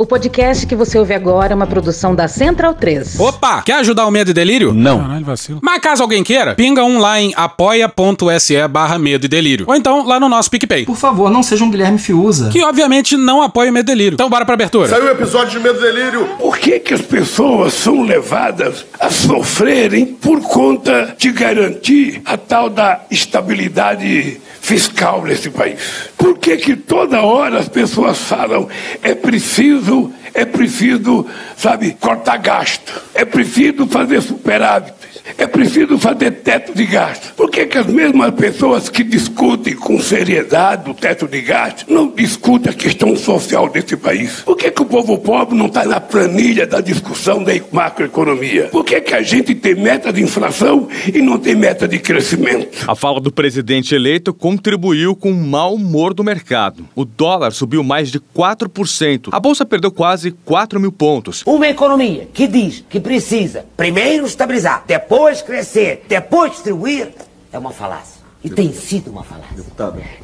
O podcast que você ouve agora é uma produção da Central 3. Opa! Quer ajudar o Medo e Delírio? Não. Caralho, vacilo. Mas caso alguém queira, pinga um lá em apoia.se barra Medo e Delírio. Ou então lá no nosso PicPay. Por favor, não seja um Guilherme Fiuza. Que obviamente não apoia o Medo e Delírio. Então bora pra abertura. Saiu o episódio de Medo e Delírio. Por que, que as pessoas são levadas a sofrerem por conta de garantir a tal da estabilidade fiscal nesse país? Por que, que toda hora as pessoas falam é preciso, é preciso, sabe, cortar gasto, é preciso fazer superávit, é preciso fazer teto de gasto. Por que, que as mesmas pessoas que discutem com seriedade o teto de gasto não discutem a questão social desse país? Por que, que o povo pobre não está na planilha da discussão da macroeconomia? Por que, que a gente tem meta de inflação e não tem meta de crescimento? A fala do presidente eleito contribuiu com o mau humor do mercado. O dólar subiu mais de 4%. A bolsa perdeu quase 4 mil pontos. Uma economia que diz que precisa primeiro estabilizar, depois crescer, depois distribuir, é uma falácia. E tem sido uma falácia.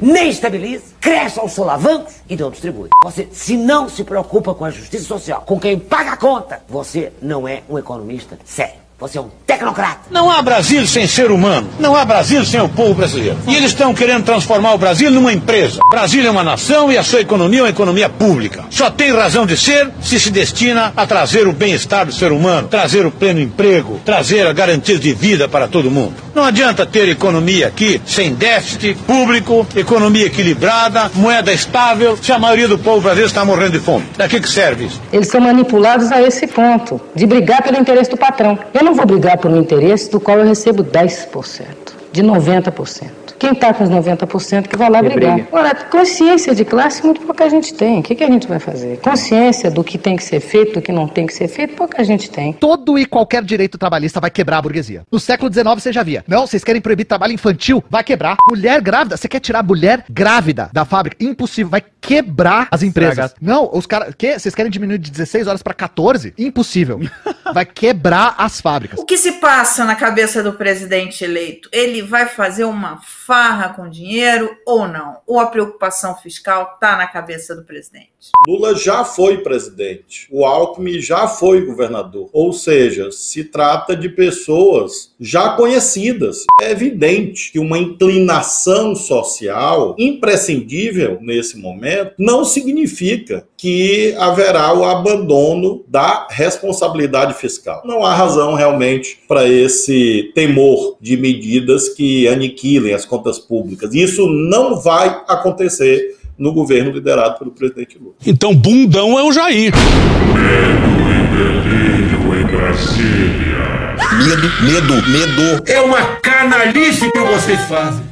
Nem estabiliza, cresce aos solavancos e não distribui. Você, se não se preocupa com a justiça social, com quem paga a conta, você não é um economista sério. Você é um tecnocrata. Não há Brasil sem ser humano. Não há Brasil sem o povo brasileiro. E eles estão querendo transformar o Brasil numa empresa. Brasil é uma nação e a sua economia é uma economia pública. Só tem razão de ser se se destina a trazer o bem-estar do ser humano, trazer o pleno emprego, trazer a garantia de vida para todo mundo. Não adianta ter economia aqui sem déficit público, economia equilibrada, moeda estável, se a maioria do povo brasileiro está morrendo de fome. Da que, que serve isso? Eles são manipulados a esse ponto, de brigar pelo interesse do patrão. Eu não vou brigar por um interesse do qual eu recebo 10%, de 90%. Quem está com os 90% que vai lá brigar. Ora, consciência de classe muito pouca gente tem. O que, que a gente vai fazer? Consciência do que tem que ser feito, do que não tem que ser feito, pouca gente tem. Todo e qualquer direito trabalhista vai quebrar a burguesia. No século XIX você já via. Não, vocês querem proibir trabalho infantil? Vai quebrar. Mulher grávida, você quer tirar a mulher grávida da fábrica? Impossível, vai quebrar as empresas. Não, os caras, que vocês querem diminuir de 16 horas para 14? Impossível. Vai quebrar as fábricas. O que se passa na cabeça do presidente eleito? Ele vai fazer uma farra com dinheiro ou não? Ou a preocupação fiscal está na cabeça do presidente? Lula já foi presidente. O Alckmin já foi governador. Ou seja, se trata de pessoas já conhecidas. É evidente que uma inclinação social imprescindível nesse momento não significa que haverá o abandono da responsabilidade fiscal. Não há razão realmente para esse temor de medidas que aniquilem as contas públicas. Isso não vai acontecer no governo liderado pelo presidente Lula. Então, bundão é o Jair. Medo e delírio em Brasília. Medo, medo, medo. É uma canalice que vocês fazem.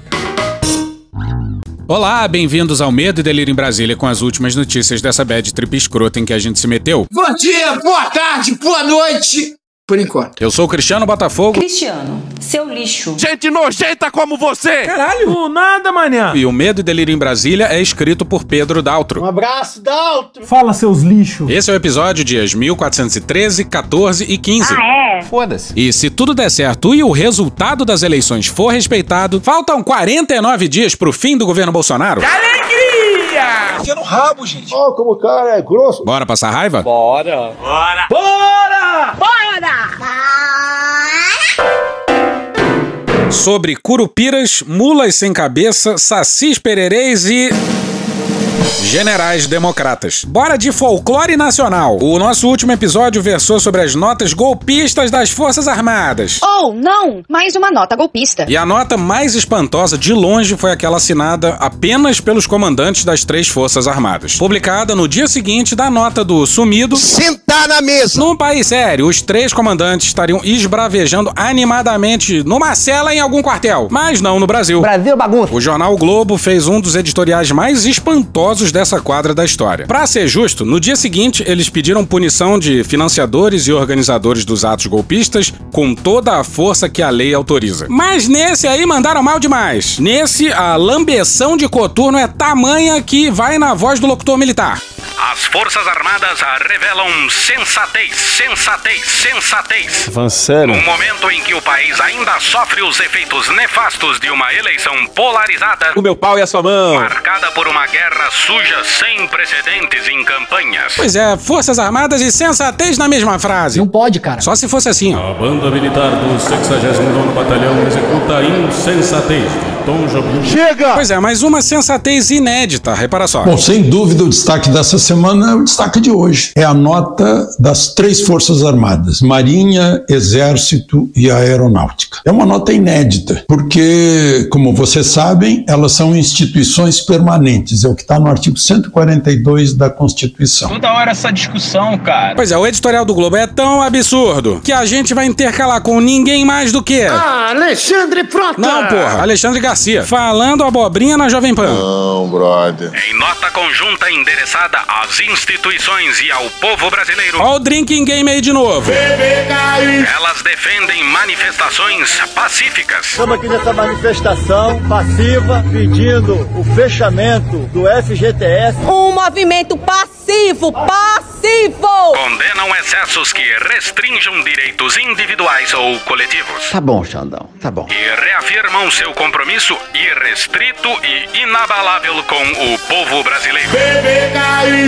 Olá, bem-vindos ao Medo e Delírio em Brasília com as últimas notícias dessa bad trip escrota em que a gente se meteu. Bom dia, boa tarde, boa noite. Por enquanto. Eu sou o Cristiano Botafogo. Cristiano, seu lixo. Gente nojenta como você! Caralho! nada, manhã! E o Medo e Delírio em Brasília é escrito por Pedro Daltro. Um abraço, Daltro! Fala, seus lixos! Esse é o episódio dias 1413, 14 e 15. Ah, é? Foda-se. E se tudo der certo e o resultado das eleições for respeitado, faltam 49 dias pro fim do governo Bolsonaro. Que alegria! Enfia no rabo, gente. Ó, como o cara é grosso. Bora passar raiva? Bora! Bora! Bora! Bora! Sobre curupiras, mulas sem cabeça, sacis pererês e. Generais democratas. Bora de folclore nacional. O nosso último episódio versou sobre as notas golpistas das Forças Armadas. Oh, não! Mais uma nota golpista. E a nota mais espantosa de longe foi aquela assinada apenas pelos comandantes das três Forças Armadas. Publicada no dia seguinte da nota do sumido. Sentar na mesa! Num país sério, os três comandantes estariam esbravejando animadamente numa cela em algum quartel. Mas não no Brasil. Brasil bagunça. O jornal Globo fez um dos editoriais mais espantosos dessa quadra da história. Pra ser justo, no dia seguinte eles pediram punição de financiadores e organizadores dos atos golpistas com toda a força que a lei autoriza. Mas nesse aí mandaram mal demais. Nesse, a lambeção de coturno é tamanha que vai na voz do locutor militar. As Forças Armadas revelam sensatez, sensatez, sensatez. Van sério? No momento em que o país ainda sofre os efeitos nefastos de uma eleição polarizada. O meu pau e a sua mão. Marcada por uma guerra suja sem precedentes em campanhas. Pois é, Forças Armadas e sensatez na mesma frase. Não pode, cara. Só se fosse assim, ó. A banda militar do 69º Batalhão executa insensatez Tom Jobim. Chega! Pois é, mas uma sensatez inédita, repara só. Bom, sem dúvida o destaque dessa semana é o destaque de hoje. É a nota das três Forças Armadas, Marinha, Exército e Aeronáutica. É uma nota inédita, porque, como vocês sabem, elas são instituições permanentes, é o que está no artigo 142 da Constituição. Toda hora essa discussão, cara. Pois é, o editorial do Globo é tão absurdo que a gente vai intercalar com ninguém mais do que. Ah, Alexandre Frota! Não, porra, Alexandre Garcia, falando abobrinha na Jovem Pan. Não, brother. Em nota conjunta endereçada às instituições e ao povo brasileiro. Ó o drinking game aí de novo. Elas defendem manifestações pacíficas. Estamos aqui nessa manifestação passiva pedindo o fechamento do FGTS. Um movimento passivo, passivo! Condenam excessos que restringam direitos individuais ou coletivos. Tá bom, Xandão, tá bom. E reafirmam seu compromisso irrestrito e inabalável com o povo brasileiro.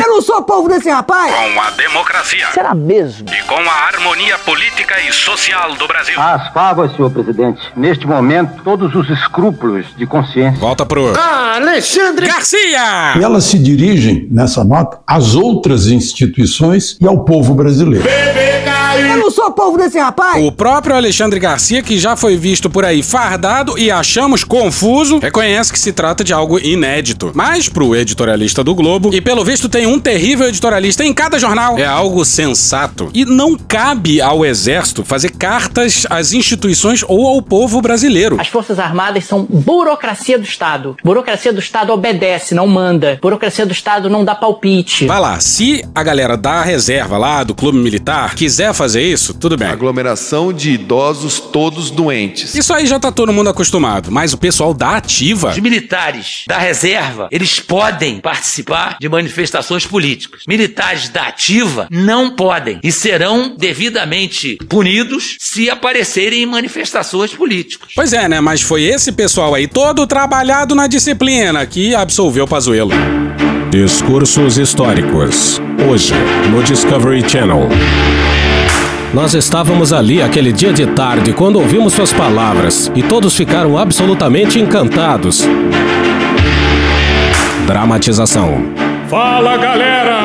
Eu não sou povo desse rapaz! Com a democracia. Será mesmo? E com a harmonia política e social do Brasil. As favas, senhor presidente. Neste momento, todos os escrúpulos de consciência. Volta pro. Ah, Alexandre Garcia! E elas se dirigem, nessa nota, às outras instituições e ao povo brasileiro. Eu não sou povo desse rapaz! O próprio Alexandre Garcia, que já foi visto por aí fardado e achamos confuso, reconhece que se trata de algo inédito. Mas, pro editorialista do Globo, e pelo visto tem um terrível editorialista em cada jornal, é algo sensato. E não cabe ao Exército fazer cartas às instituições ou ao povo brasileiro. As Forças Armadas são burocracia do Estado. Burocracia do Estado obedece, não manda. Burocracia do Estado não dá palpite. Vai lá, se a galera da reserva lá, do clube militar, quiser fazer isso, tudo bem. Aglomeração de idosos todos doentes. Isso aí já tá todo mundo acostumado, mas o pessoal da ativa. Os militares da reserva, eles podem participar de manifestações políticas. Militares da ativa não podem e serão devidamente punidos se aparecerem em manifestações políticas. Pois é, né? Mas foi esse pessoal aí todo trabalhado na disciplina que absolveu Pazuello. Discursos históricos. Hoje, no Discovery Channel. Nós estávamos ali aquele dia de tarde quando ouvimos suas palavras e todos ficaram absolutamente encantados. Dramatização. Fala galera!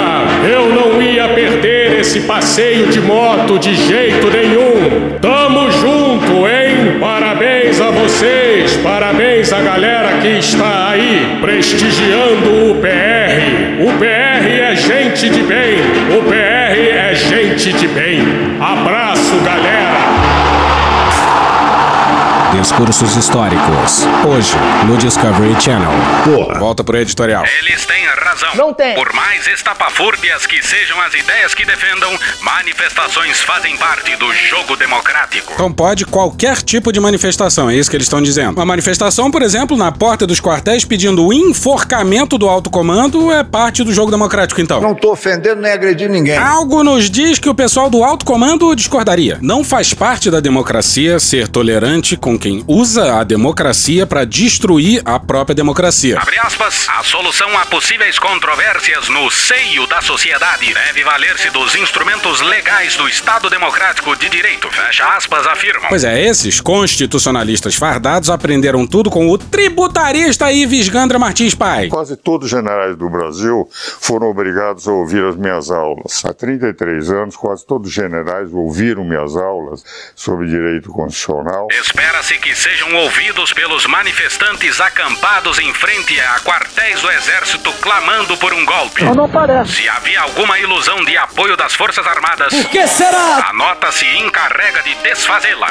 Eu não ia perder esse passeio de moto de jeito nenhum. Tamo junto, hein? Parabéns a vocês, parabéns à galera que está aí prestigiando o PR. Gente de bem, o PR é gente de bem. Abraço, galera! Discursos históricos. Hoje, no Discovery Channel. Porra. Volta pro editorial. Eles têm razão. Não tem. Por mais estapafúrdias que sejam as ideias que defendam, manifestações fazem parte do jogo democrático. Então pode qualquer tipo de manifestação, é isso que eles estão dizendo. Uma manifestação, por exemplo, na porta dos quartéis pedindo o enforcamento do alto comando é parte do jogo democrático, então. Não tô ofendendo nem agredindo ninguém. Algo nos diz que o pessoal do alto comando discordaria. Não faz parte da democracia ser tolerante com quem usa a democracia para destruir a própria democracia. Abre aspas, a solução a possíveis controvérsias no seio da sociedade deve valer-se dos instrumentos legais do Estado Democrático de Direito. Fecha aspas, afirmam. Pois é, esses constitucionalistas fardados aprenderam tudo com o tributarista Ives Gandra Martins Pai. Quase todos os generais do Brasil foram obrigados a ouvir as minhas aulas. Há 33 anos, quase todos os generais ouviram minhas aulas sobre direito constitucional. Espera-se que sejam ouvidos pelos manifestantes acampados em frente a quartéis do Exército clamando por um golpe. Não, não parece. Se havia alguma ilusão de apoio das Forças Armadas, Por que será? a nota se encarrega de desfazê-la.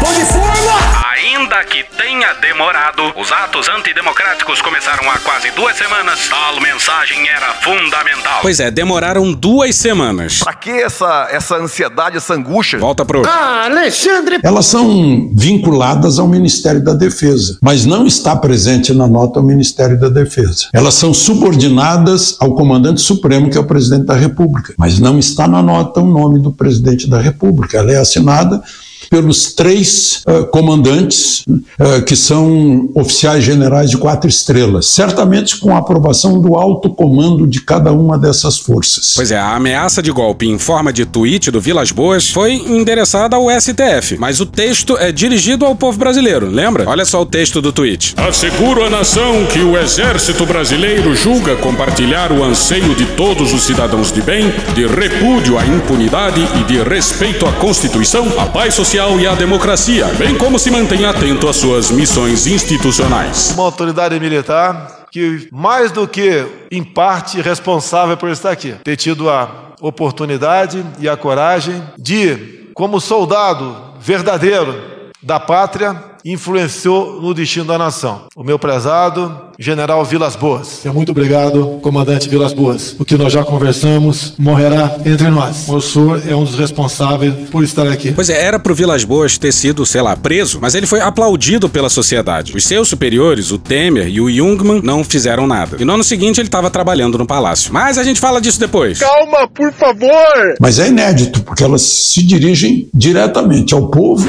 Pão de forma! Ainda que tenha demorado, os atos antidemocráticos começaram há quase duas semanas. Tal mensagem era fundamental. Pois é, demoraram duas semanas. Pra que essa, essa ansiedade, essa angústia? Volta pro. Ah, Alexandre! Elas são vinculadas ao Ministério da Defesa, mas não está presente na nota o Ministério da Defesa. Elas são subordinadas ao comandante supremo, que é o presidente da República, mas não está na nota o nome do presidente da República. Ela é assinada pelos três uh, comandantes uh, que são oficiais generais de quatro estrelas, certamente com a aprovação do alto comando de cada uma dessas forças. Pois é, a ameaça de golpe em forma de tweet do Vilas Boas foi endereçada ao STF, mas o texto é dirigido ao povo brasileiro, lembra? Olha só o texto do tweet. Asseguro à nação que o exército brasileiro julga compartilhar o anseio de todos os cidadãos de bem, de repúdio à impunidade e de respeito à Constituição, à paz social social e à democracia, bem como se mantém atento às suas missões institucionais. Uma autoridade militar que, mais do que em parte responsável por estar aqui, ter tido a oportunidade e a coragem de, como soldado verdadeiro da pátria, influenciou no destino da nação. O meu prezado General Vilas Boas. Muito obrigado, comandante Vilas Boas. O que nós já conversamos morrerá entre nós. O senhor é um dos responsáveis por estar aqui. Pois é, era pro Vilas Boas ter sido, sei lá, preso, mas ele foi aplaudido pela sociedade. Os seus superiores, o Temer e o Jungmann, não fizeram nada. E no ano seguinte ele estava trabalhando no palácio. Mas a gente fala disso depois. Calma, por favor! Mas é inédito, porque elas se dirigem diretamente ao povo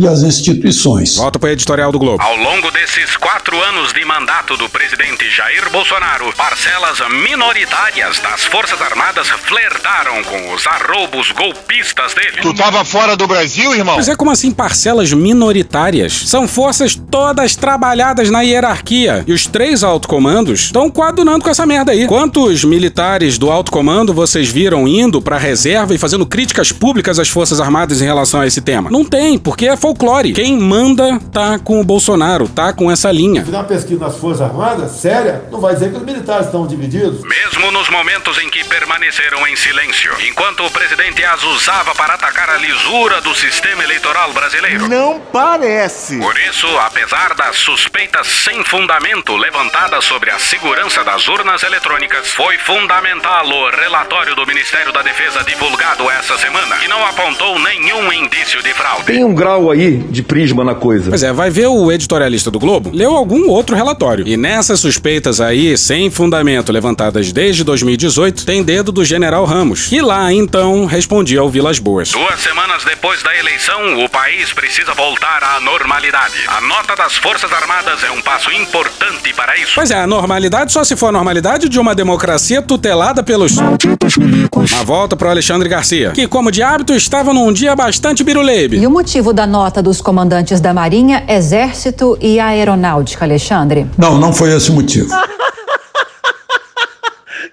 e às instituições. Volta para o editorial do Globo. Ao longo desses quatro anos de mandato do presidente Jair Bolsonaro, parcelas minoritárias das Forças Armadas flertaram com os arroubos golpistas dele. Tu tava fora do Brasil, irmão? Mas é como assim parcelas minoritárias? São forças todas trabalhadas na hierarquia. E os três alto comandos estão coadunando com essa merda aí. Quantos militares do alto comando vocês viram indo pra reserva e fazendo críticas públicas às Forças Armadas em relação a esse tema? Não tem, porque é folclore. Quem manda tá com o Bolsonaro, tá com essa linha pesquisa nas Forças Armadas, séria, não vai dizer que os militares estão divididos. Mesmo nos momentos em que permaneceram em silêncio, enquanto o presidente as usava para atacar a lisura do sistema eleitoral brasileiro. Não parece. Por isso, apesar das suspeitas sem fundamento levantadas sobre a segurança das urnas eletrônicas, foi fundamental o relatório do Ministério da Defesa divulgado essa semana, que não apontou nenhum indício de fraude. Tem um grau aí de prisma na coisa. Pois é, vai ver o editorialista do Globo? Leu algum outro relatório. E nessas suspeitas aí, sem fundamento, levantadas desde 2018, tem dedo do general Ramos, que lá então respondia ao Vilas Boas. Duas semanas depois da eleição, o país precisa voltar à normalidade. A nota das Forças Armadas é um passo importante para isso. Pois é, a normalidade só se for a normalidade de uma democracia tutelada pelos. A volta para Alexandre Garcia, que, como de hábito, estava num dia bastante biruleibe. E o motivo da nota dos comandantes da Marinha, Exército e Aeronáutica, Alexandre? Alexandre? Não, não foi esse o motivo.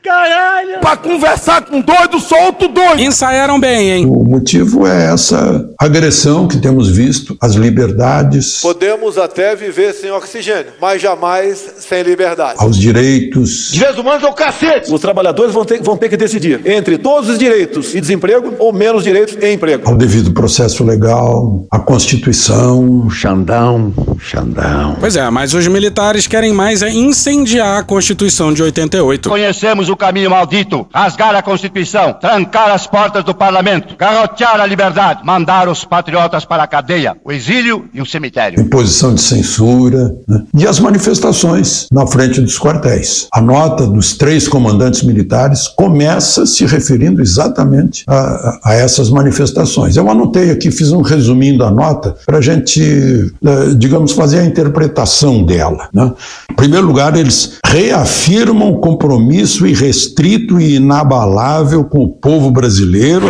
Caralho! Pra conversar com doido, solto doido! Ensaiaram bem, hein? O motivo é essa agressão que temos visto às liberdades. Podemos até viver sem oxigênio, mas jamais sem liberdade. Aos direitos. Direitos humanos é o cacete! Os trabalhadores vão ter, vão ter que decidir entre todos os direitos e desemprego ou menos direitos e emprego. Ao devido processo legal, à Constituição. Xandão, Xandão. Pois é, mas os militares querem mais é incendiar a Constituição de 88. Conhecemos o caminho maldito, rasgar a Constituição, trancar as portas do parlamento, garrotear a liberdade, mandar os patriotas para a cadeia, o exílio e o cemitério. Imposição de censura né? e as manifestações na frente dos quartéis. A nota dos três comandantes militares começa se referindo exatamente a, a, a essas manifestações. Eu anotei aqui, fiz um resuminho da nota para a gente, eh, digamos, fazer a interpretação dela. Né? Em primeiro lugar, eles reafirmam o compromisso irrestrito e inabalável com o povo brasileiro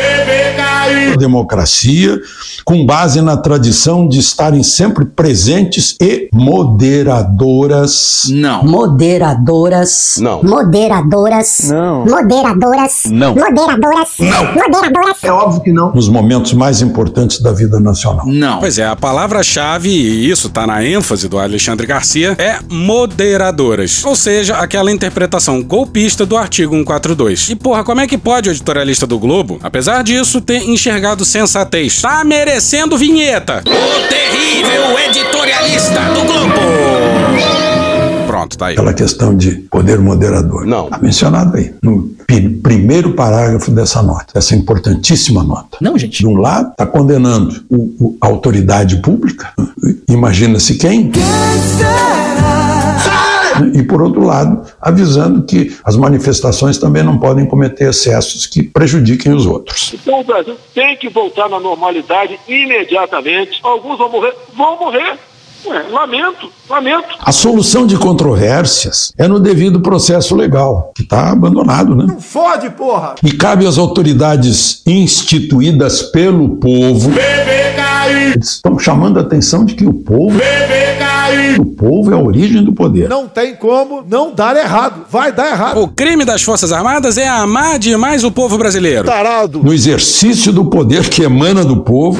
democracia, com base na tradição de estarem sempre presentes e moderadoras. Não. Moderadoras. Não. Moderadoras. Não. Moderadoras. Não. Moderadoras. Não. Moderadoras. É óbvio que não. Nos momentos mais importantes da vida nacional. Não. Pois é, a palavra-chave, e isso tá na ênfase do Alexandre Garcia, é moderadoras. Ou seja, aquela interpretação golpista do artigo 142. E porra, como é que pode o editorialista do Globo, apesar disso, ter enxergado homenageado Sensatez. Tá merecendo vinheta. O terrível editorialista do Globo. Pronto, tá aí. Aquela questão de poder moderador. Não. Está mencionado aí, no primeiro parágrafo dessa nota, essa importantíssima nota. Não, gente. De um lado, está condenando o- o- a autoridade pública, imagina-se quem. E, por outro lado, avisando que as manifestações também não podem cometer excessos que prejudiquem os outros. Então o Brasil tem que voltar na normalidade imediatamente. Alguns vão morrer, vão morrer. Ué, lamento, lamento. A solução de controvérsias é no devido processo legal, que está abandonado, né? Fode, porra! E cabe às autoridades instituídas pelo povo. Eles estão chamando a atenção de que o povo. O povo é a origem do poder. Não tem como não dar errado. Vai dar errado. O crime das Forças Armadas é amar demais o povo brasileiro. Tarado. No exercício do poder que emana do povo.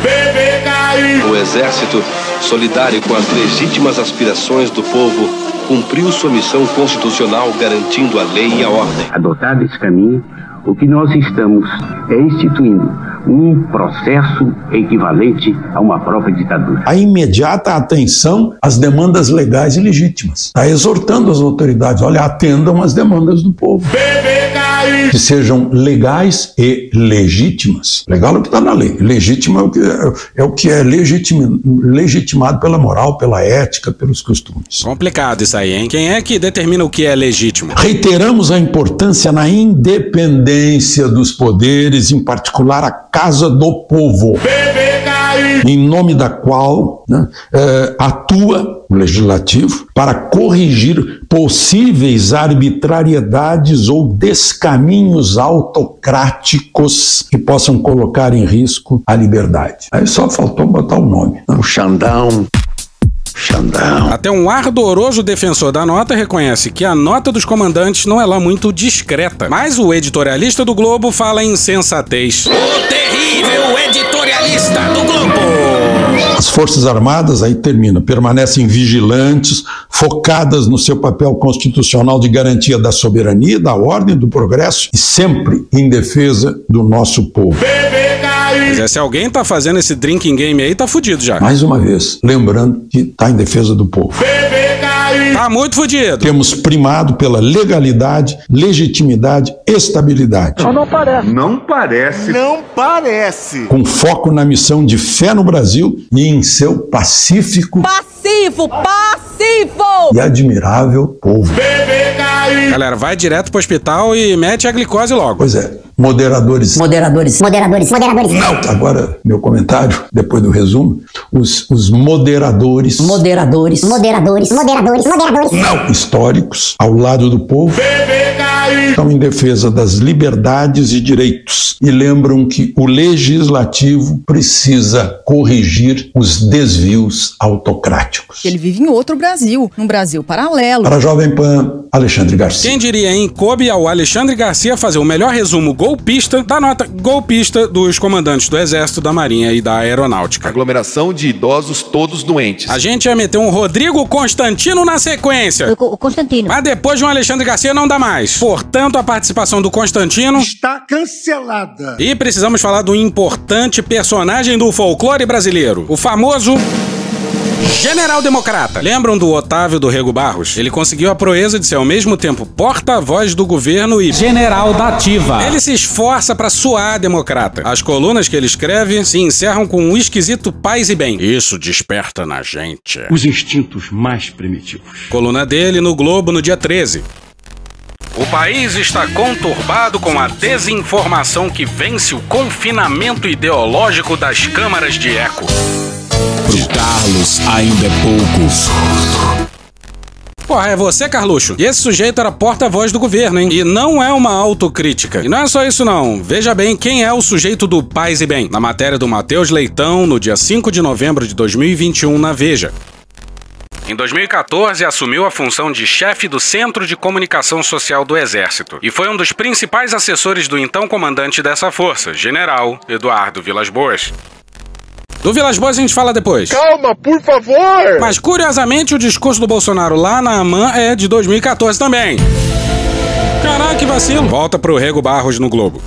O Exército, solidário com as legítimas aspirações do povo, cumpriu sua missão constitucional garantindo a lei e a ordem. Adotado esse caminho, o que nós estamos é instituindo um processo equivalente a uma própria ditadura. A imediata atenção às demandas legais e legítimas. Está exortando as autoridades, olha, atendam às demandas do povo. Que sejam legais e legítimas. Legal é o que está na lei. Legítimo é o que é, é o que é legitimi- legitimado pela moral, pela ética, pelos costumes. Complicado isso aí, hein? Quem é que determina o que é legítimo? Reiteramos a importância na independência dos poderes, em particular a Casa do Povo, em nome da qual né, eh, atua o Legislativo para corrigir possíveis arbitrariedades ou descaminhos autocráticos que possam colocar em risco a liberdade. Aí só faltou botar o nome. né? O Xandão. Xandão. Até um ardoroso defensor da nota reconhece que a nota dos comandantes não é lá muito discreta. Mas o editorialista do Globo fala em sensatez. O terrível editorialista do Globo. As Forças Armadas, aí termina, permanecem vigilantes, focadas no seu papel constitucional de garantia da soberania, da ordem, do progresso e sempre em defesa do nosso povo. Mas é, se alguém tá fazendo esse drinking game aí, tá fudido já. Mais uma vez, lembrando que está em defesa do povo. Tá muito fudido. Temos primado pela legalidade, legitimidade, estabilidade. não parece. Não parece. Não parece. Com foco na missão de fé no Brasil e em seu pacífico Passivo, passivo! e admirável povo. Galera, vai direto pro hospital e mete a glicose logo. Pois é, moderadores. Moderadores. Moderadores. Moderadores. Agora, meu comentário, depois do resumo, os, os moderadores Moderadores. Moderadores. Moderadores. Moderadores. históricos ao lado do povo estão em defesa das liberdades e direitos e lembram que o legislativo precisa corrigir os desvios autocráticos. Ele vive em outro Brasil, num Brasil paralelo. Para a Jovem Pan, Alexandre Garcia. Quem diria, hein? Coube ao Alexandre Garcia fazer o melhor resumo golpista da nota golpista dos comandantes do Exército, da Marinha e da Aeronáutica. Aglomeração de idosos todos doentes. A gente ia meter um Rodrigo Constantino na sequência. O Constantino. Mas depois de um Alexandre Garcia não dá mais. Portanto, a participação do Constantino. Está cancelada. E precisamos falar do importante personagem do folclore brasileiro, o famoso. General Democrata. Lembram do Otávio do Rego Barros? Ele conseguiu a proeza de ser ao mesmo tempo porta-voz do governo e General da Ativa. ele se esforça pra suar democrata. As colunas que ele escreve se encerram com um esquisito paz e bem. Isso desperta na gente. Os instintos mais primitivos. Coluna dele no Globo no dia 13. O país está conturbado com a desinformação que vence o confinamento ideológico das câmaras de eco. Carlos ainda é pouco. Porra, é você, Carluxo? E esse sujeito era porta-voz do governo, hein? E não é uma autocrítica. E não é só isso, não. Veja bem quem é o sujeito do Paz e Bem. Na matéria do Matheus Leitão, no dia 5 de novembro de 2021, na Veja. Em 2014, assumiu a função de chefe do Centro de Comunicação Social do Exército e foi um dos principais assessores do então comandante dessa força, General Eduardo Vilas Boas. Do Vilas Boas a gente fala depois. Calma, por favor! Mas curiosamente, o discurso do Bolsonaro lá na AMAN é de 2014 também. Caraca, que vacilo. Volta pro Rego Barros no Globo.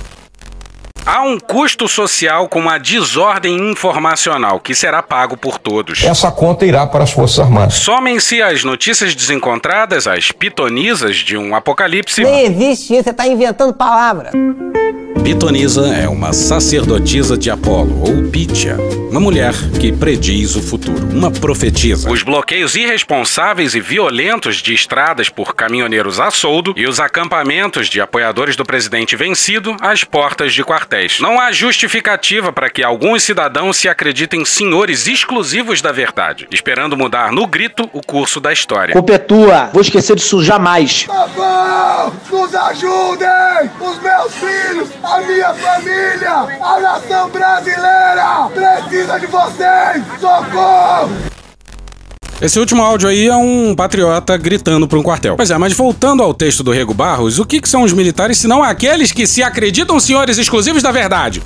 Há um custo social com a desordem informacional que será pago por todos. Essa conta irá para as Forças Armadas. Somem-se as notícias desencontradas, as pitonisas de um apocalipse. Nem existe isso, você está inventando palavra. Pitonisa é uma sacerdotisa de Apolo, ou Pitia, uma mulher que prediz o futuro, uma profetisa. Os bloqueios irresponsáveis e violentos de estradas por caminhoneiros a soldo e os acampamentos de apoiadores do presidente vencido às portas de quartéis. Não há justificativa para que alguns cidadãos se acreditem senhores exclusivos da verdade, esperando mudar no grito o curso da história. Culpa é tua, vou esquecer disso jamais. Papão, nos ajudem! Os meus filhos, a minha família, a nação brasileira precisa de vocês! Socorro! Esse último áudio aí é um patriota gritando para um quartel. Pois é, mas voltando ao texto do Rego Barros, o que, que são os militares se não aqueles que se acreditam senhores exclusivos da verdade?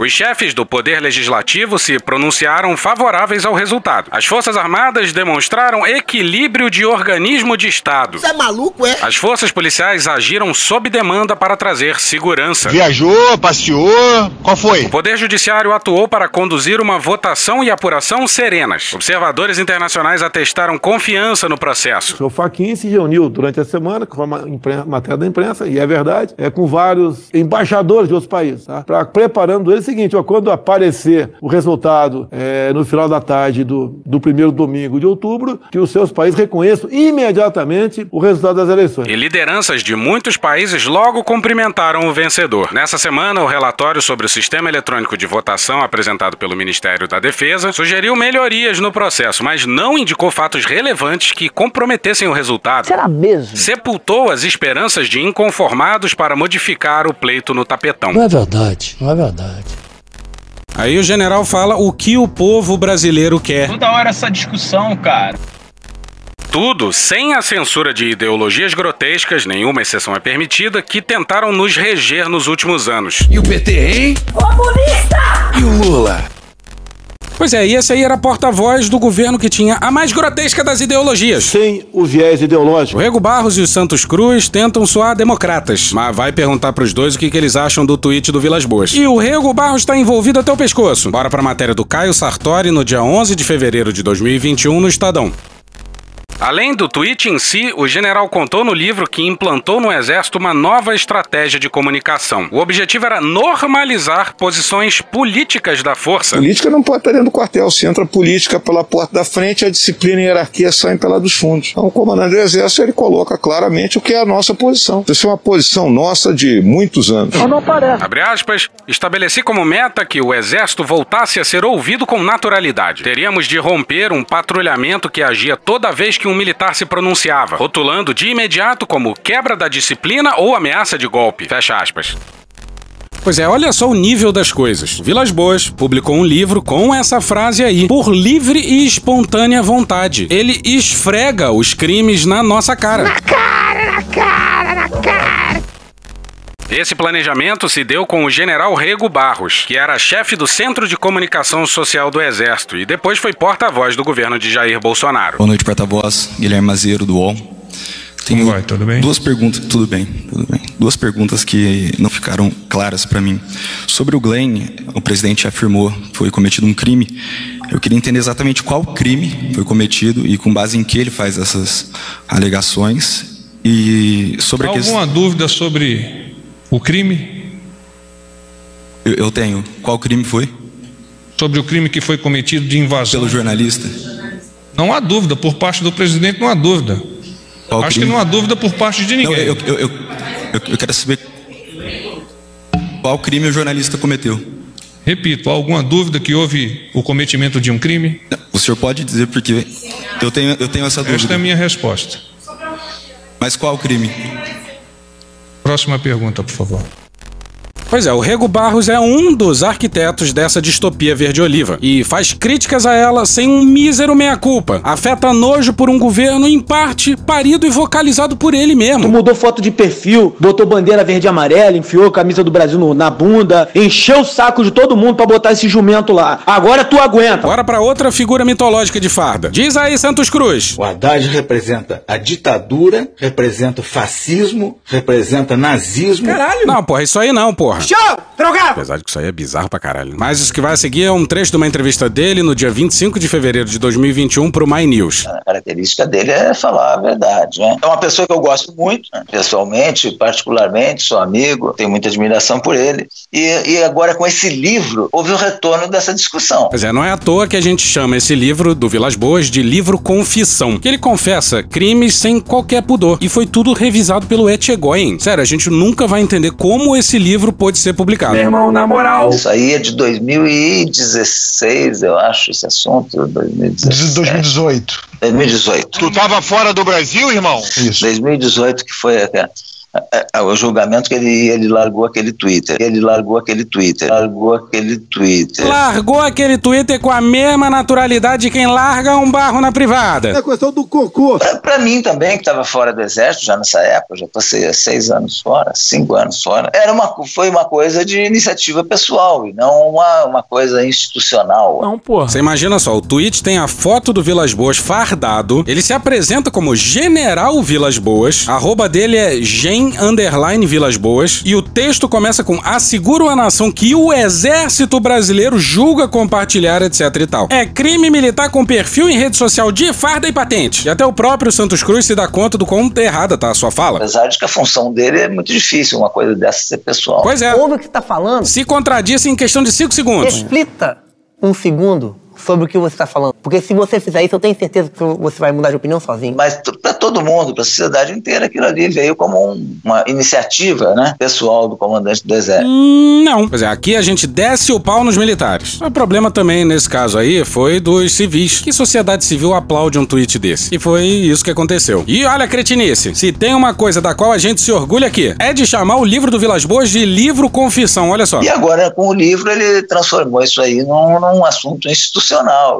Os chefes do Poder Legislativo se pronunciaram favoráveis ao resultado. As Forças Armadas demonstraram equilíbrio de organismo de Estado. Você é maluco, é? As forças policiais agiram sob demanda para trazer segurança. Viajou, passeou, qual foi? O Poder Judiciário atuou para conduzir uma votação e apuração serenas. Observadores internacionais atestaram confiança no processo. O senhor Fachin se reuniu durante a semana, com a matéria da imprensa, e é verdade, é com vários embaixadores de outros países, tá? Pra, preparando eles seguinte, ó, quando aparecer o resultado é, no final da tarde do, do primeiro domingo de outubro, que os seus países reconheçam imediatamente o resultado das eleições. E lideranças de muitos países logo cumprimentaram o vencedor. Nessa semana, o relatório sobre o sistema eletrônico de votação apresentado pelo Ministério da Defesa sugeriu melhorias no processo, mas não indicou fatos relevantes que comprometessem o resultado. Será mesmo? Sepultou as esperanças de inconformados para modificar o pleito no tapetão. Não é verdade, não é verdade. Aí o general fala o que o povo brasileiro quer. Toda hora essa discussão, cara. Tudo sem a censura de ideologias grotescas, nenhuma exceção é permitida, que tentaram nos reger nos últimos anos. E o PT, hein? Comunista! E o Lula? Pois é, e esse aí era porta-voz do governo que tinha a mais grotesca das ideologias. Sem o viés ideológico. O Rego Barros e o Santos Cruz tentam soar democratas, mas vai perguntar pros dois o que, que eles acham do tweet do Vilas Boas. E o Rego Barros tá envolvido até o pescoço. Bora pra matéria do Caio Sartori no dia 11 de fevereiro de 2021 no Estadão. Além do tweet em si, o general contou no livro que implantou no Exército uma nova estratégia de comunicação. O objetivo era normalizar posições políticas da força. Política não pode estar dentro do quartel. Se entra política pela porta da frente, a disciplina e a hierarquia saem pela dos fundos. Então, o comandante do Exército ele coloca claramente o que é a nossa posição. Essa é uma posição nossa de muitos anos. Não parece. Abre aspas, estabeleci como meta que o Exército voltasse a ser ouvido com naturalidade. Teríamos de romper um patrulhamento que agia toda vez que um militar se pronunciava, rotulando de imediato como quebra da disciplina ou ameaça de golpe. Fecha aspas. Pois é, olha só o nível das coisas. Vilas Boas publicou um livro com essa frase aí, por livre e espontânea vontade. Ele esfrega os crimes na nossa cara. Na cara, na cara, na cara. Esse planejamento se deu com o general Rego Barros, que era chefe do Centro de Comunicação Social do Exército e depois foi porta-voz do governo de Jair Bolsonaro. Boa noite, porta-voz. Guilherme Mazeiro, do UOL. Tenho Como vai? Tudo bem? Duas perguntas, tudo bem, tudo bem. Duas perguntas que não ficaram claras para mim. Sobre o Glenn, o presidente afirmou que foi cometido um crime. Eu queria entender exatamente qual crime foi cometido e com base em que ele faz essas alegações. E sobre alguma dúvida sobre o crime? Eu, eu tenho. Qual crime foi? Sobre o crime que foi cometido de invasão. Pelo jornalista? Não há dúvida. Por parte do presidente, não há dúvida. Qual Acho crime? que não há dúvida por parte de ninguém. Não, eu, eu, eu, eu, quero saber qual crime o jornalista cometeu. Repito, há alguma dúvida que houve o cometimento de um crime? O senhor pode dizer porque eu tenho, eu tenho essa dúvida. Esta é a minha resposta. Mas qual crime? Próxima pergunta, por favor. Pois é, o Rego Barros é um dos arquitetos dessa distopia verde-oliva e faz críticas a ela sem um mísero meia-culpa. Afeta nojo por um governo, em parte, parido e vocalizado por ele mesmo. Tu mudou foto de perfil, botou bandeira verde e amarela, enfiou a camisa do Brasil no- na bunda, encheu o saco de todo mundo pra botar esse jumento lá. Agora tu aguenta. Bora pra outra figura mitológica de farda. Diz aí, Santos Cruz. O Haddad representa a ditadura, representa o fascismo, representa nazismo. Caralho! Não, porra, isso aí não, porra. Show! Drogado! Apesar de que isso aí é bizarro pra caralho. Mas isso que vai a seguir é um trecho de uma entrevista dele no dia 25 de fevereiro de 2021 pro My News. A característica dele é falar a verdade, né? É uma pessoa que eu gosto muito, né? pessoalmente, particularmente, sou amigo, tenho muita admiração por ele. E, e agora com esse livro, houve o retorno dessa discussão. Pois é, não é à toa que a gente chama esse livro do Vilas Boas de livro confissão, que ele confessa crimes sem qualquer pudor. E foi tudo revisado pelo Etchegoyen. Sério, a gente nunca vai entender como esse livro pôde ser publicado. Meu irmão, na moral. Isso aí é de 2016, eu acho, esse assunto. 2017. 2018. 2018. Tu tava fora do Brasil, irmão? Isso. 2018 que foi o julgamento que ele, ele largou aquele Twitter. Ele largou aquele Twitter. Largou aquele Twitter. Largou aquele Twitter com a mesma naturalidade de quem larga um barro na privada. É questão do cocô. Pra, pra mim também, que estava fora do exército já nessa época, já passei seis anos fora, cinco anos fora, era uma, foi uma coisa de iniciativa pessoal e não uma, uma coisa institucional. Não, porra. Você imagina só, o tweet tem a foto do Vilas Boas fardado, ele se apresenta como General Vilas Boas, a arroba dele é gen underline Vilas Boas e o texto começa com asseguro a nação que o exército brasileiro julga compartilhar etc e tal. É crime militar com perfil em rede social de farda e patente. E até o próprio Santos Cruz se dá conta do quão errada tá a sua fala. Apesar de que a função dele é muito difícil, uma coisa dessa ser pessoal. Pois é. Ouve o que tá falando. Se contradisse em questão de 5 segundos. Reflita um segundo sobre o que você está falando. Porque se você fizer isso, eu tenho certeza que você vai mudar de opinião sozinho. Mas para todo mundo, para a sociedade inteira, aquilo ali veio como um, uma iniciativa né, pessoal do comandante do Exército. Hum, não. Pois é, aqui a gente desce o pau nos militares. O problema também, nesse caso aí, foi dos civis. Que sociedade civil aplaude um tweet desse? E foi isso que aconteceu. E olha a cretinice. Se tem uma coisa da qual a gente se orgulha aqui, é de chamar o livro do Vilas Boas de livro confissão. Olha só. E agora, com o livro, ele transformou isso aí num, num assunto institucional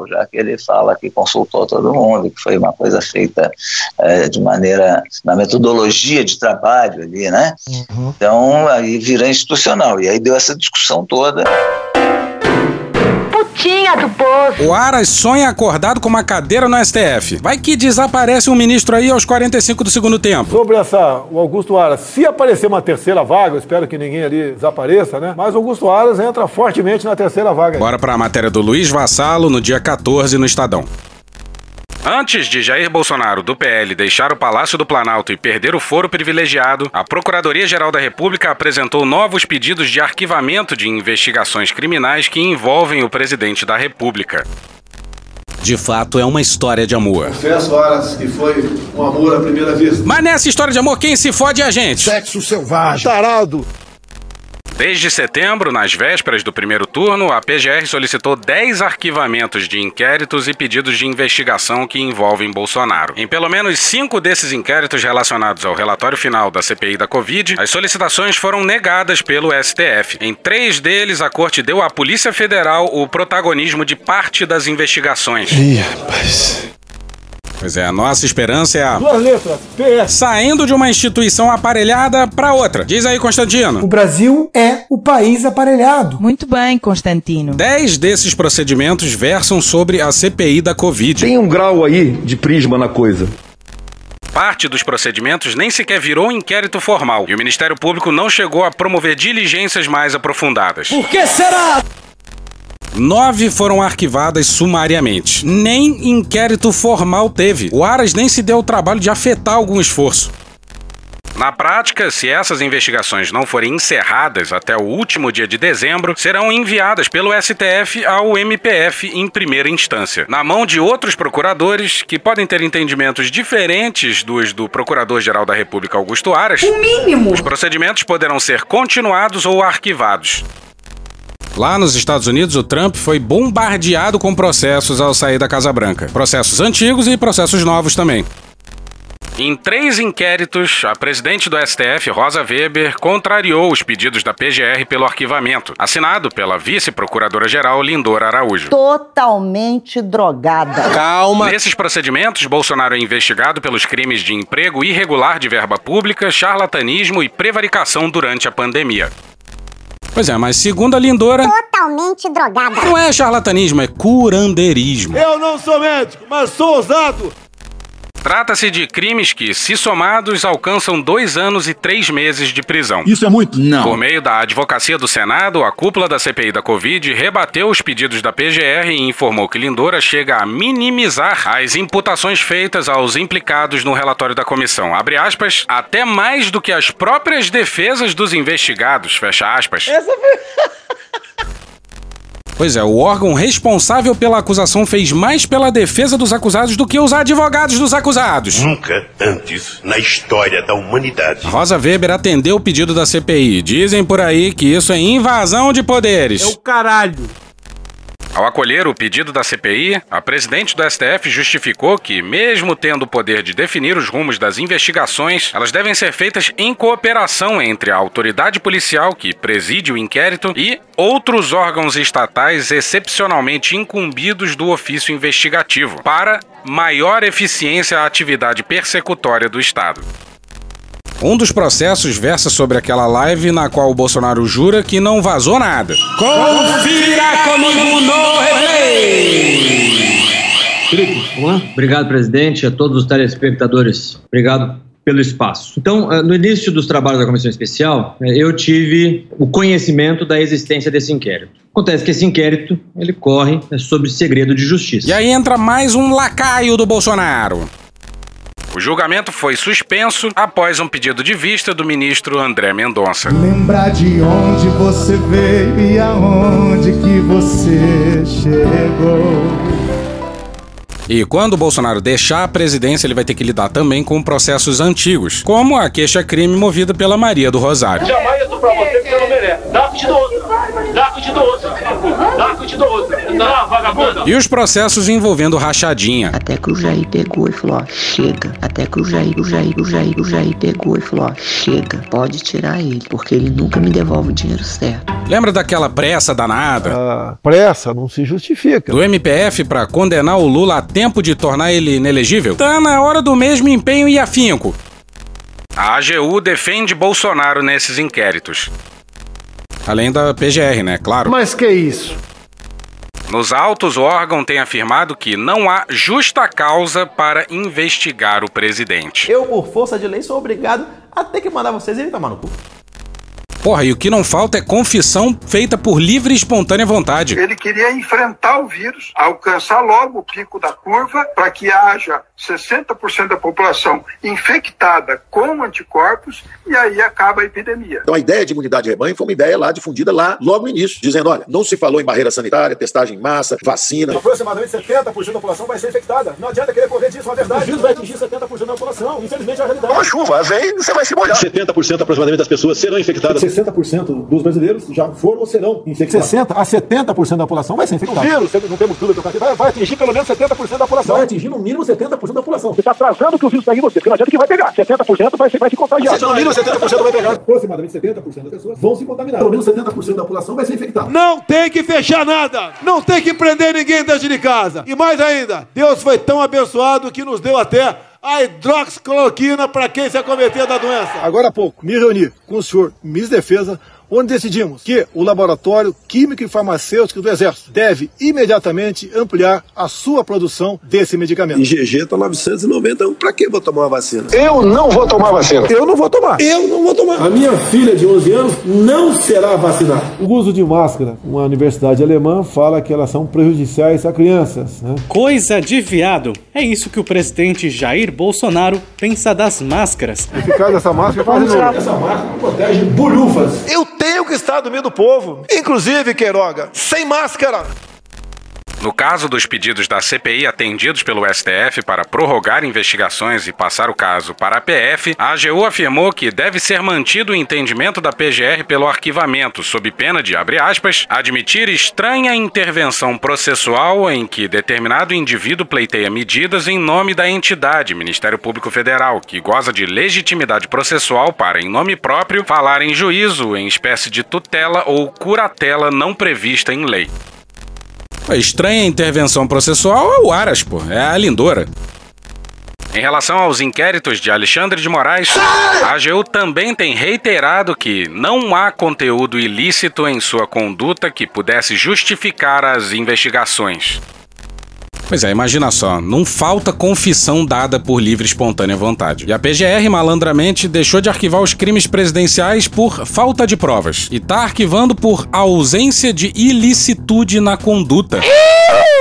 já que ele fala que consultou todo mundo, que foi uma coisa feita é, de maneira, na metodologia de trabalho ali, né? Uhum. Então, aí vira institucional. E aí deu essa discussão toda do poço. O Aras sonha acordado com uma cadeira no STF. Vai que desaparece um ministro aí aos 45 do segundo tempo. Sobre essa, o Augusto Aras, se aparecer uma terceira vaga, eu espero que ninguém ali desapareça, né? Mas o Augusto Aras entra fortemente na terceira vaga. Bora pra matéria do Luiz Vassalo no dia 14 no Estadão. Antes de Jair Bolsonaro, do PL, deixar o Palácio do Planalto e perder o foro privilegiado, a Procuradoria-Geral da República apresentou novos pedidos de arquivamento de investigações criminais que envolvem o presidente da República. De fato, é uma história de amor. Confesso, Aras, que foi um amor à primeira vista. Mas nessa história de amor, quem se fode é a gente. Sexo selvagem. Tarado. Desde setembro, nas vésperas do primeiro turno, a PGR solicitou 10 arquivamentos de inquéritos e pedidos de investigação que envolvem Bolsonaro. Em pelo menos cinco desses inquéritos relacionados ao relatório final da CPI da Covid, as solicitações foram negadas pelo STF. Em três deles, a corte deu à Polícia Federal o protagonismo de parte das investigações. Ih, rapaz. Pois é, a nossa esperança é a. Duas letras, PS. Saindo de uma instituição aparelhada para outra. Diz aí, Constantino. O Brasil é o país aparelhado. Muito bem, Constantino. Dez desses procedimentos versam sobre a CPI da Covid. Tem um grau aí de prisma na coisa. Parte dos procedimentos nem sequer virou inquérito formal e o Ministério Público não chegou a promover diligências mais aprofundadas. Por que será? Nove foram arquivadas sumariamente. Nem inquérito formal teve. O Aras nem se deu o trabalho de afetar algum esforço. Na prática, se essas investigações não forem encerradas até o último dia de dezembro, serão enviadas pelo STF ao MPF em primeira instância, na mão de outros procuradores que podem ter entendimentos diferentes dos do Procurador-Geral da República Augusto Aras. O mínimo! Os procedimentos poderão ser continuados ou arquivados. Lá nos Estados Unidos, o Trump foi bombardeado com processos ao sair da Casa Branca. Processos antigos e processos novos também. Em três inquéritos, a presidente do STF, Rosa Weber, contrariou os pedidos da PGR pelo arquivamento, assinado pela vice-procuradora-geral Lindora Araújo. Totalmente drogada. Calma. Nesses procedimentos, Bolsonaro é investigado pelos crimes de emprego irregular de verba pública, charlatanismo e prevaricação durante a pandemia. Pois é, mas segundo a Lindora. Totalmente drogada. Não é charlatanismo, é curandeirismo. Eu não sou médico, mas sou ousado. Trata-se de crimes que, se somados, alcançam dois anos e três meses de prisão. Isso é muito? Não. Por meio da advocacia do Senado, a cúpula da CPI da Covid rebateu os pedidos da PGR e informou que Lindora chega a minimizar as imputações feitas aos implicados no relatório da comissão. Abre aspas, até mais do que as próprias defesas dos investigados. Fecha aspas. Essa foi... Pois é, o órgão responsável pela acusação fez mais pela defesa dos acusados do que os advogados dos acusados. Nunca antes na história da humanidade. Rosa Weber atendeu o pedido da CPI. Dizem por aí que isso é invasão de poderes. É o caralho. Ao acolher o pedido da CPI, a presidente do STF justificou que, mesmo tendo o poder de definir os rumos das investigações, elas devem ser feitas em cooperação entre a autoridade policial que preside o inquérito e outros órgãos estatais excepcionalmente incumbidos do ofício investigativo, para maior eficiência à atividade persecutória do Estado. Um dos processos versa sobre aquela live na qual o Bolsonaro jura que não vazou nada. Confira comigo no replay! Felipe, vamos lá? Obrigado, presidente, a todos os telespectadores. Obrigado pelo espaço. Então, no início dos trabalhos da comissão especial, eu tive o conhecimento da existência desse inquérito. Acontece que esse inquérito ele corre sobre segredo de justiça. E aí entra mais um lacaio do Bolsonaro. O julgamento foi suspenso após um pedido de vista do ministro André Mendonça. Lembrar de onde você veio e aonde que você chegou. E quando o Bolsonaro deixar a presidência, ele vai ter que lidar também com processos antigos, como a queixa-crime movida pela Maria do Rosário. Jamais pra você que você não merece. Dá que te dou outra. Dá que te dou outra. Dá que te dou outra. Dá, vagabunda. E os processos envolvendo rachadinha. Até que o Jair pegou e falou, ó, chega. Até que o Jair, o Jair, o Jair, o Jair pegou e falou, ó, chega. Pode tirar ele, porque ele nunca me devolve o dinheiro certo. Lembra daquela pressa danada? A pressa não se justifica. Do MPF para condenar o Lula a tempo de tornar ele inelegível? Tá na hora do mesmo empenho e afinco. A AGU defende Bolsonaro nesses inquéritos. Além da PGR, né? Claro. Mas que isso? Nos autos, o órgão tem afirmado que não há justa causa para investigar o presidente. Eu, por força de lei, sou obrigado a ter que mandar vocês irem tomar no cu. Porra, e o que não falta é confissão feita por livre e espontânea vontade. Ele queria enfrentar o vírus, alcançar logo o pico da curva para que haja 60% da população infectada com anticorpos e aí acaba a epidemia. Então a ideia de imunidade de rebanho foi uma ideia lá difundida lá logo no início, dizendo, olha, não se falou em barreira sanitária, testagem em massa, vacina. Aproximadamente 70% da população vai ser infectada. Não adianta querer correr disso, é uma verdade. O vírus vai atingir 70% da população. Infelizmente é a realidade. Uma chuva, vem, você vai se molhar. 70% aproximadamente das pessoas serão infectadas. 60% dos brasileiros já foram ou serão infectados. 60 a 70% da população vai ser infectada. Vírus, não temos dúvida, vai, vai atingir pelo menos 70% da população. Vai atingir no mínimo 70% da população. Você está atrasando que o vírus pegue você, porque não adianta que vai pegar. 70% vai, vai se contagiar. No mínimo 70% vai pegar. Aproximadamente 70% das pessoas vão se contaminar. Pelo menos 70% da população vai ser infectada. Não tem que fechar nada. Não tem que prender ninguém dentro de casa. E mais ainda, Deus foi tão abençoado que nos deu até a hidroxicloroquina para quem se acometer da doença. Agora há pouco, me reuni com o senhor de Defesa, onde decidimos que o Laboratório Químico e Farmacêutico do Exército deve imediatamente ampliar a sua produção desse medicamento. IgG está 991. Para que vou tomar uma vacina? Eu não vou tomar vacina. Eu não vou tomar. Eu não vou tomar. A minha filha de 11 anos não será vacinada. O uso de máscara, uma universidade alemã fala que elas são prejudiciais a crianças. Né? Coisa de viado. É isso que o presidente Jair Bolsonaro pensa das máscaras. A eficácia dessa máscara faz Essa máscara protege bolhufas. Eu tenho que estar do meio do povo. Inclusive, Queiroga, sem máscara. No caso dos pedidos da CPI atendidos pelo STF para prorrogar investigações e passar o caso para a PF, a AGU afirmou que deve ser mantido o entendimento da PGR pelo arquivamento, sob pena de, abre aspas, admitir estranha intervenção processual em que determinado indivíduo pleiteia medidas em nome da entidade, Ministério Público Federal, que goza de legitimidade processual para, em nome próprio, falar em juízo em espécie de tutela ou curatela não prevista em lei. A estranha intervenção processual é o Aras, pô. É a Lindora. Em relação aos inquéritos de Alexandre de Moraes, a AGU também tem reiterado que não há conteúdo ilícito em sua conduta que pudesse justificar as investigações. Pois é, imagina só, não falta confissão dada por livre e espontânea vontade. E a PGR malandramente deixou de arquivar os crimes presidenciais por falta de provas e tá arquivando por ausência de ilicitude na conduta.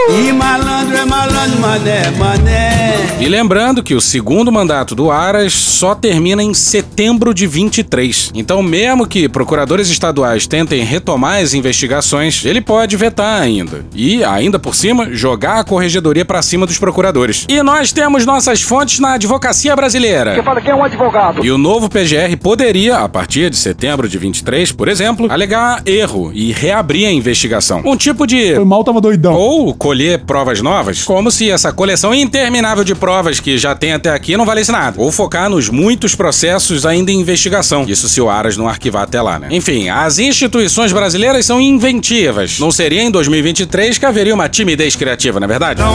E malandro é malandro, mané, mané. E lembrando que o segundo mandato do Aras só termina em setembro de 23. Então, mesmo que procuradores estaduais tentem retomar as investigações, ele pode vetar ainda. E, ainda por cima, jogar a corregedoria para cima dos procuradores. E nós temos nossas fontes na advocacia brasileira. Você fala que é um advogado. E o novo PGR poderia, a partir de setembro de 23, por exemplo, alegar erro e reabrir a investigação. Um tipo de. Foi mal, tava doidão. Ou colher provas novas, como se essa coleção interminável de provas que já tem até aqui não valesse nada. Ou focar nos muitos processos ainda em investigação. Isso se o Aras não arquivar até lá, né? Enfim, as instituições brasileiras são inventivas. Não seria em 2023 que haveria uma timidez criativa, não é verdade? Não.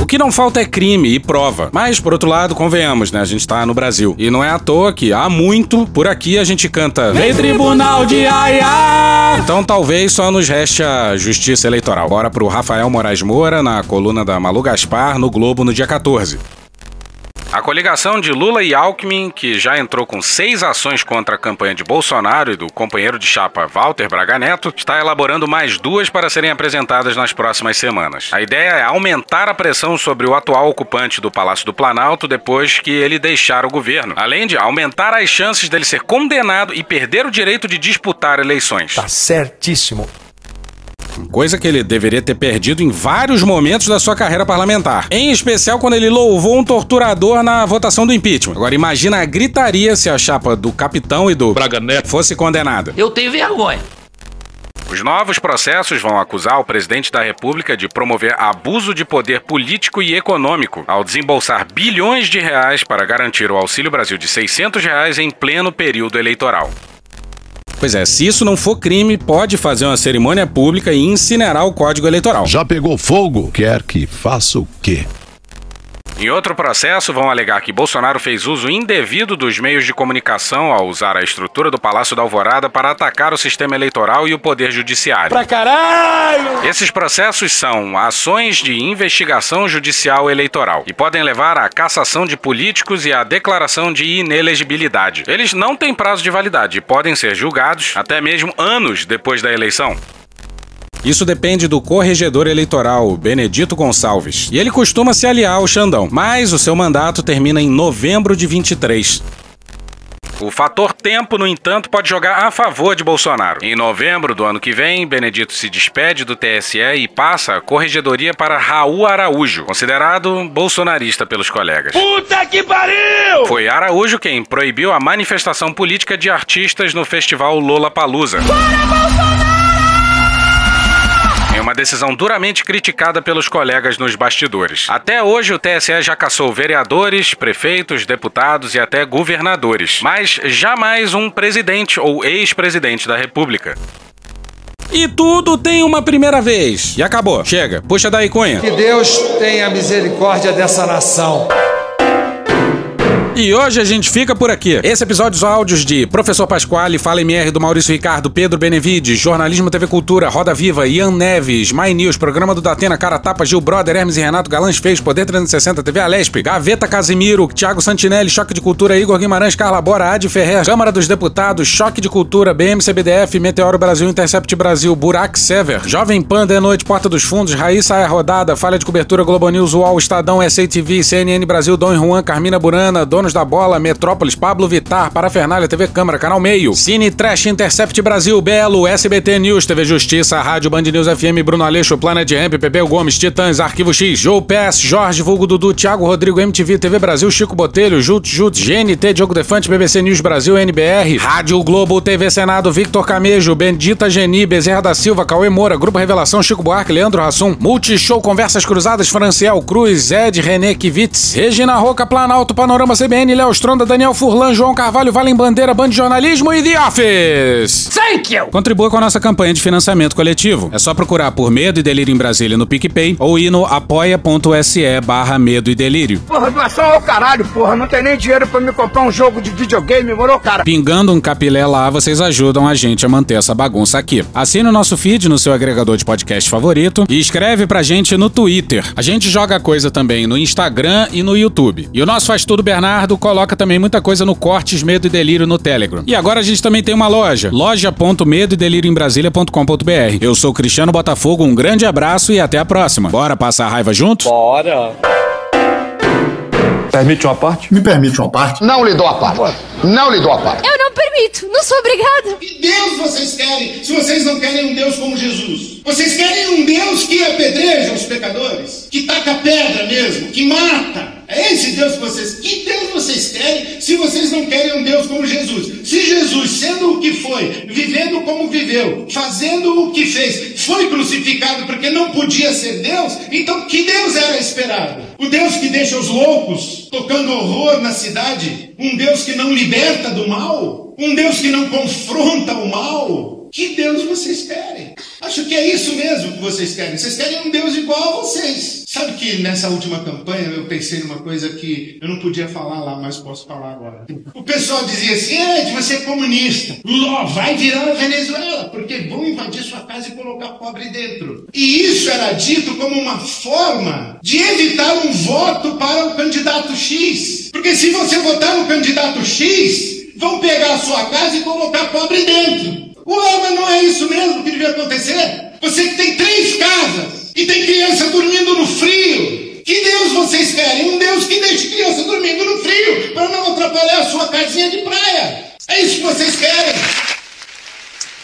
O que não falta é crime e prova. Mas, por outro lado, convenhamos, né? A gente tá no Brasil. E não é à toa que há muito por aqui a gente canta Vem Tribunal de Aia! Então talvez só nos reste a justiça eleitoral. Bora pro Rafael Moraes Moura na coluna da Malu Gaspar no Globo no dia 14. A coligação de Lula e Alckmin, que já entrou com seis ações contra a campanha de Bolsonaro e do companheiro de chapa Walter Braga Neto, está elaborando mais duas para serem apresentadas nas próximas semanas. A ideia é aumentar a pressão sobre o atual ocupante do Palácio do Planalto depois que ele deixar o governo, além de aumentar as chances dele ser condenado e perder o direito de disputar eleições. Tá certíssimo. Coisa que ele deveria ter perdido em vários momentos da sua carreira parlamentar. Em especial quando ele louvou um torturador na votação do impeachment. Agora imagina a gritaria se a chapa do capitão e do Braga Neto. fosse condenada. Eu tenho vergonha. Os novos processos vão acusar o presidente da República de promover abuso de poder político e econômico ao desembolsar bilhões de reais para garantir o Auxílio Brasil de 600 reais em pleno período eleitoral. Pois é, se isso não for crime, pode fazer uma cerimônia pública e incinerar o Código Eleitoral. Já pegou fogo? Quer que faça o quê? Em outro processo, vão alegar que Bolsonaro fez uso indevido dos meios de comunicação ao usar a estrutura do Palácio da Alvorada para atacar o sistema eleitoral e o poder judiciário. Pra caralho! Esses processos são ações de investigação judicial eleitoral e podem levar à cassação de políticos e à declaração de inelegibilidade. Eles não têm prazo de validade e podem ser julgados até mesmo anos depois da eleição. Isso depende do corregedor eleitoral, Benedito Gonçalves. E ele costuma se aliar ao Xandão, mas o seu mandato termina em novembro de 23. O fator tempo, no entanto, pode jogar a favor de Bolsonaro. Em novembro do ano que vem, Benedito se despede do TSE e passa a corregedoria para Raul Araújo, considerado bolsonarista pelos colegas. Puta que pariu! Foi Araújo quem proibiu a manifestação política de artistas no festival Lollapalooza. Em uma decisão duramente criticada pelos colegas nos bastidores. Até hoje, o TSE já caçou vereadores, prefeitos, deputados e até governadores, mas jamais um presidente ou ex-presidente da República. E tudo tem uma primeira vez. E acabou. Chega. Puxa daí, Cunha. Que Deus tenha misericórdia dessa nação. E hoje a gente fica por aqui. Esse episódio são áudios de Professor Pasquale, Fala MR do Maurício Ricardo, Pedro Benevides, Jornalismo TV Cultura, Roda Viva, Ian Neves, My News, Programa do Datena, Cara Tapa, Gil Brother, Hermes e Renato, Galãs Fez, Poder 360, TV Alesp, Gaveta Casimiro, Thiago Santinelli, Choque de Cultura, Igor Guimarães, Carla Bora, Adi Ferrer, Câmara dos Deputados, Choque de Cultura, BMCBDF, Meteoro Brasil, Intercept Brasil, Burak Sever, Jovem Pan, De Noite, Porta dos Fundos, Raíssa é Rodada, Falha de Cobertura, Globo News, UOL, Estadão, SATV, CNN Brasil, Dom Juan, Carmina Burana, Donos da Bola, Metrópolis, Pablo Vitar, Parafernália, TV Câmara, Canal Meio, Cine Trash, Intercept Brasil, Belo, SBT News, TV Justiça, Rádio Band News FM, Bruno Aleixo, Planet Ramp, Pepeu Gomes, Titãs, Arquivo X, Joe Pass, Jorge Vulgo Dudu, Thiago Rodrigo, MTV, TV Brasil, Chico Botelho, Jut Jut, GNT, Diogo Defante, BBC News Brasil, NBR, Rádio Globo, TV Senado, Victor Camejo, Bendita Geni, Bezerra da Silva, Cauê Moura, Grupo Revelação, Chico Buarque, Leandro Rassum, Multishow, Conversas Cruzadas, Franciel Cruz, Ed, René Kivitz, Regina Roca, Planalto, Panorama CBN, CBN, Léo Stronda, Daniel Furlan, João Carvalho, Valem Bandeira, Band de Jornalismo e The Office. Thank you! Contribua com a nossa campanha de financiamento coletivo. É só procurar por Medo e Delírio em Brasília no PicPay ou ir no apoia.se barra Medo e Delírio. Porra, doação ao caralho, porra. Não tem nem dinheiro pra me comprar um jogo de videogame, morou, cara? Pingando um capilé lá, vocês ajudam a gente a manter essa bagunça aqui. Assine o nosso feed no seu agregador de podcast favorito e escreve pra gente no Twitter. A gente joga coisa também no Instagram e no YouTube. E o nosso Faz Tudo Bernardo coloca também muita coisa no Cortes Medo e Delírio no Telegram. E agora a gente também tem uma loja, loja.medo e delírio em Brasília.com.br. Eu sou Cristiano Botafogo, um grande abraço e até a próxima. Bora passar a raiva juntos? Bora! Permite uma parte? Me permite uma parte? Não lhe dou a parte. Não lhe dou a parte. Eu não permito, não sou obrigada. Que Deus vocês querem se vocês não querem um Deus como Jesus? Vocês querem um Deus que apedreja os pecadores? Que taca pedra mesmo? Que mata? É esse Deus que vocês. Que Deus vocês querem se vocês não querem um Deus como Jesus? Se Jesus, sendo o que foi, vivendo como viveu, fazendo o que fez, foi crucificado porque não podia ser Deus, então que Deus era esperado? O Deus que deixa os loucos tocando horror na cidade? Um Deus que não liberta do mal? Um Deus que não confronta o mal? Que Deus vocês querem? Acho que é isso mesmo que vocês querem. Vocês querem um Deus igual a vocês. Sabe que nessa última campanha eu pensei numa coisa que eu não podia falar lá, mas posso falar agora. O pessoal dizia assim: Ed, você é comunista. Ló, vai virar a Venezuela, porque vão invadir sua casa e colocar pobre dentro. E isso era dito como uma forma de evitar um voto para o candidato X. Porque se você votar no candidato X, vão pegar a sua casa e colocar pobre dentro. Ué, mas não é isso mesmo que devia acontecer? Você que tem três casas e tem criança dormindo no frio. Que Deus vocês querem? Um Deus que deixe criança dormindo no frio para não atrapalhar a sua casinha de praia. É isso que vocês querem.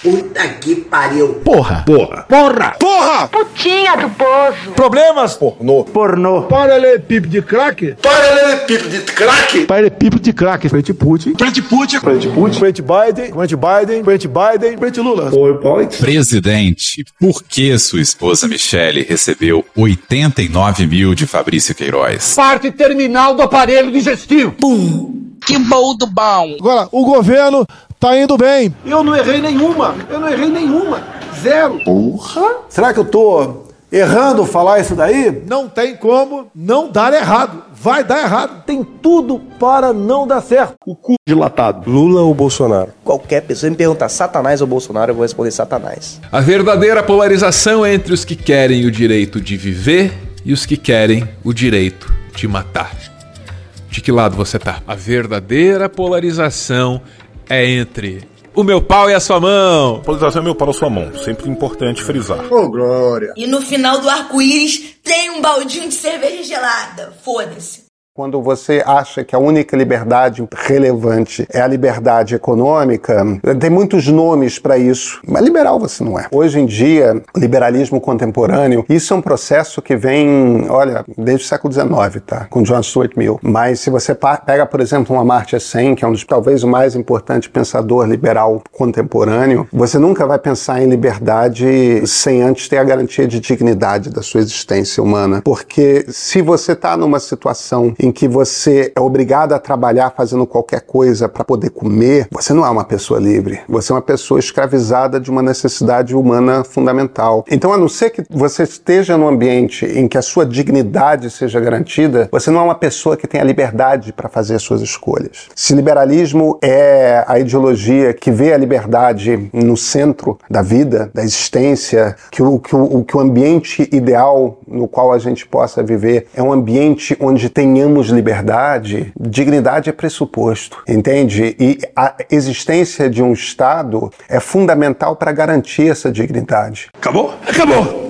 Puta que pariu. Porra. Porra. Porra. Porra. Putinha do poço. Problemas? Pornô. Pornô. Paralelepípedo de crack? Paralelepípedo de crack? Paralelepípedo de crack. Frente Putin. Frente Putin. Frente Putin. Frente Biden. Frente Biden. Frente Biden. Frente Lula. Presidente, por que sua esposa Michele recebeu 89 mil de Fabrício Queiroz? Parte terminal do aparelho digestivo. Pum. Que bom do bom. Agora, o governo tá indo bem. Eu não errei nenhuma. Eu não errei nenhuma. Zero. Porra. Será que eu tô errando falar isso daí? Não tem como não dar errado. Vai dar errado. Tem tudo para não dar certo. O cu dilatado. Lula ou Bolsonaro? Qualquer pessoa me perguntar Satanás ou Bolsonaro, eu vou responder Satanás. A verdadeira polarização é entre os que querem o direito de viver e os que querem o direito de matar. De que lado você tá? A verdadeira polarização é entre o meu pau e a sua mão. Polarização é meu pau e a sua mão. Sempre importante frisar. Ô, oh, Glória. E no final do arco-íris tem um baldinho de cerveja gelada. Foda-se. Quando você acha que a única liberdade relevante é a liberdade econômica, tem muitos nomes para isso, mas liberal você não é. Hoje em dia, liberalismo contemporâneo, isso é um processo que vem, olha, desde o século XIX, tá? Com John Stuart Mill. Mas se você pega, por exemplo, um Amartya Sen, que é um dos talvez o mais importante pensador liberal contemporâneo, você nunca vai pensar em liberdade sem antes ter a garantia de dignidade da sua existência humana. Porque se você está numa situação em que você é obrigado a trabalhar fazendo qualquer coisa para poder comer, você não é uma pessoa livre. Você é uma pessoa escravizada de uma necessidade humana fundamental. Então, a não ser que você esteja num ambiente em que a sua dignidade seja garantida, você não é uma pessoa que tem a liberdade para fazer as suas escolhas. Se liberalismo é a ideologia que vê a liberdade no centro da vida, da existência, que o, que o, que o ambiente ideal no qual a gente possa viver é um ambiente onde tenhamos liberdade, dignidade é pressuposto, entende? E a existência de um Estado é fundamental para garantir essa dignidade. Acabou? Acabou!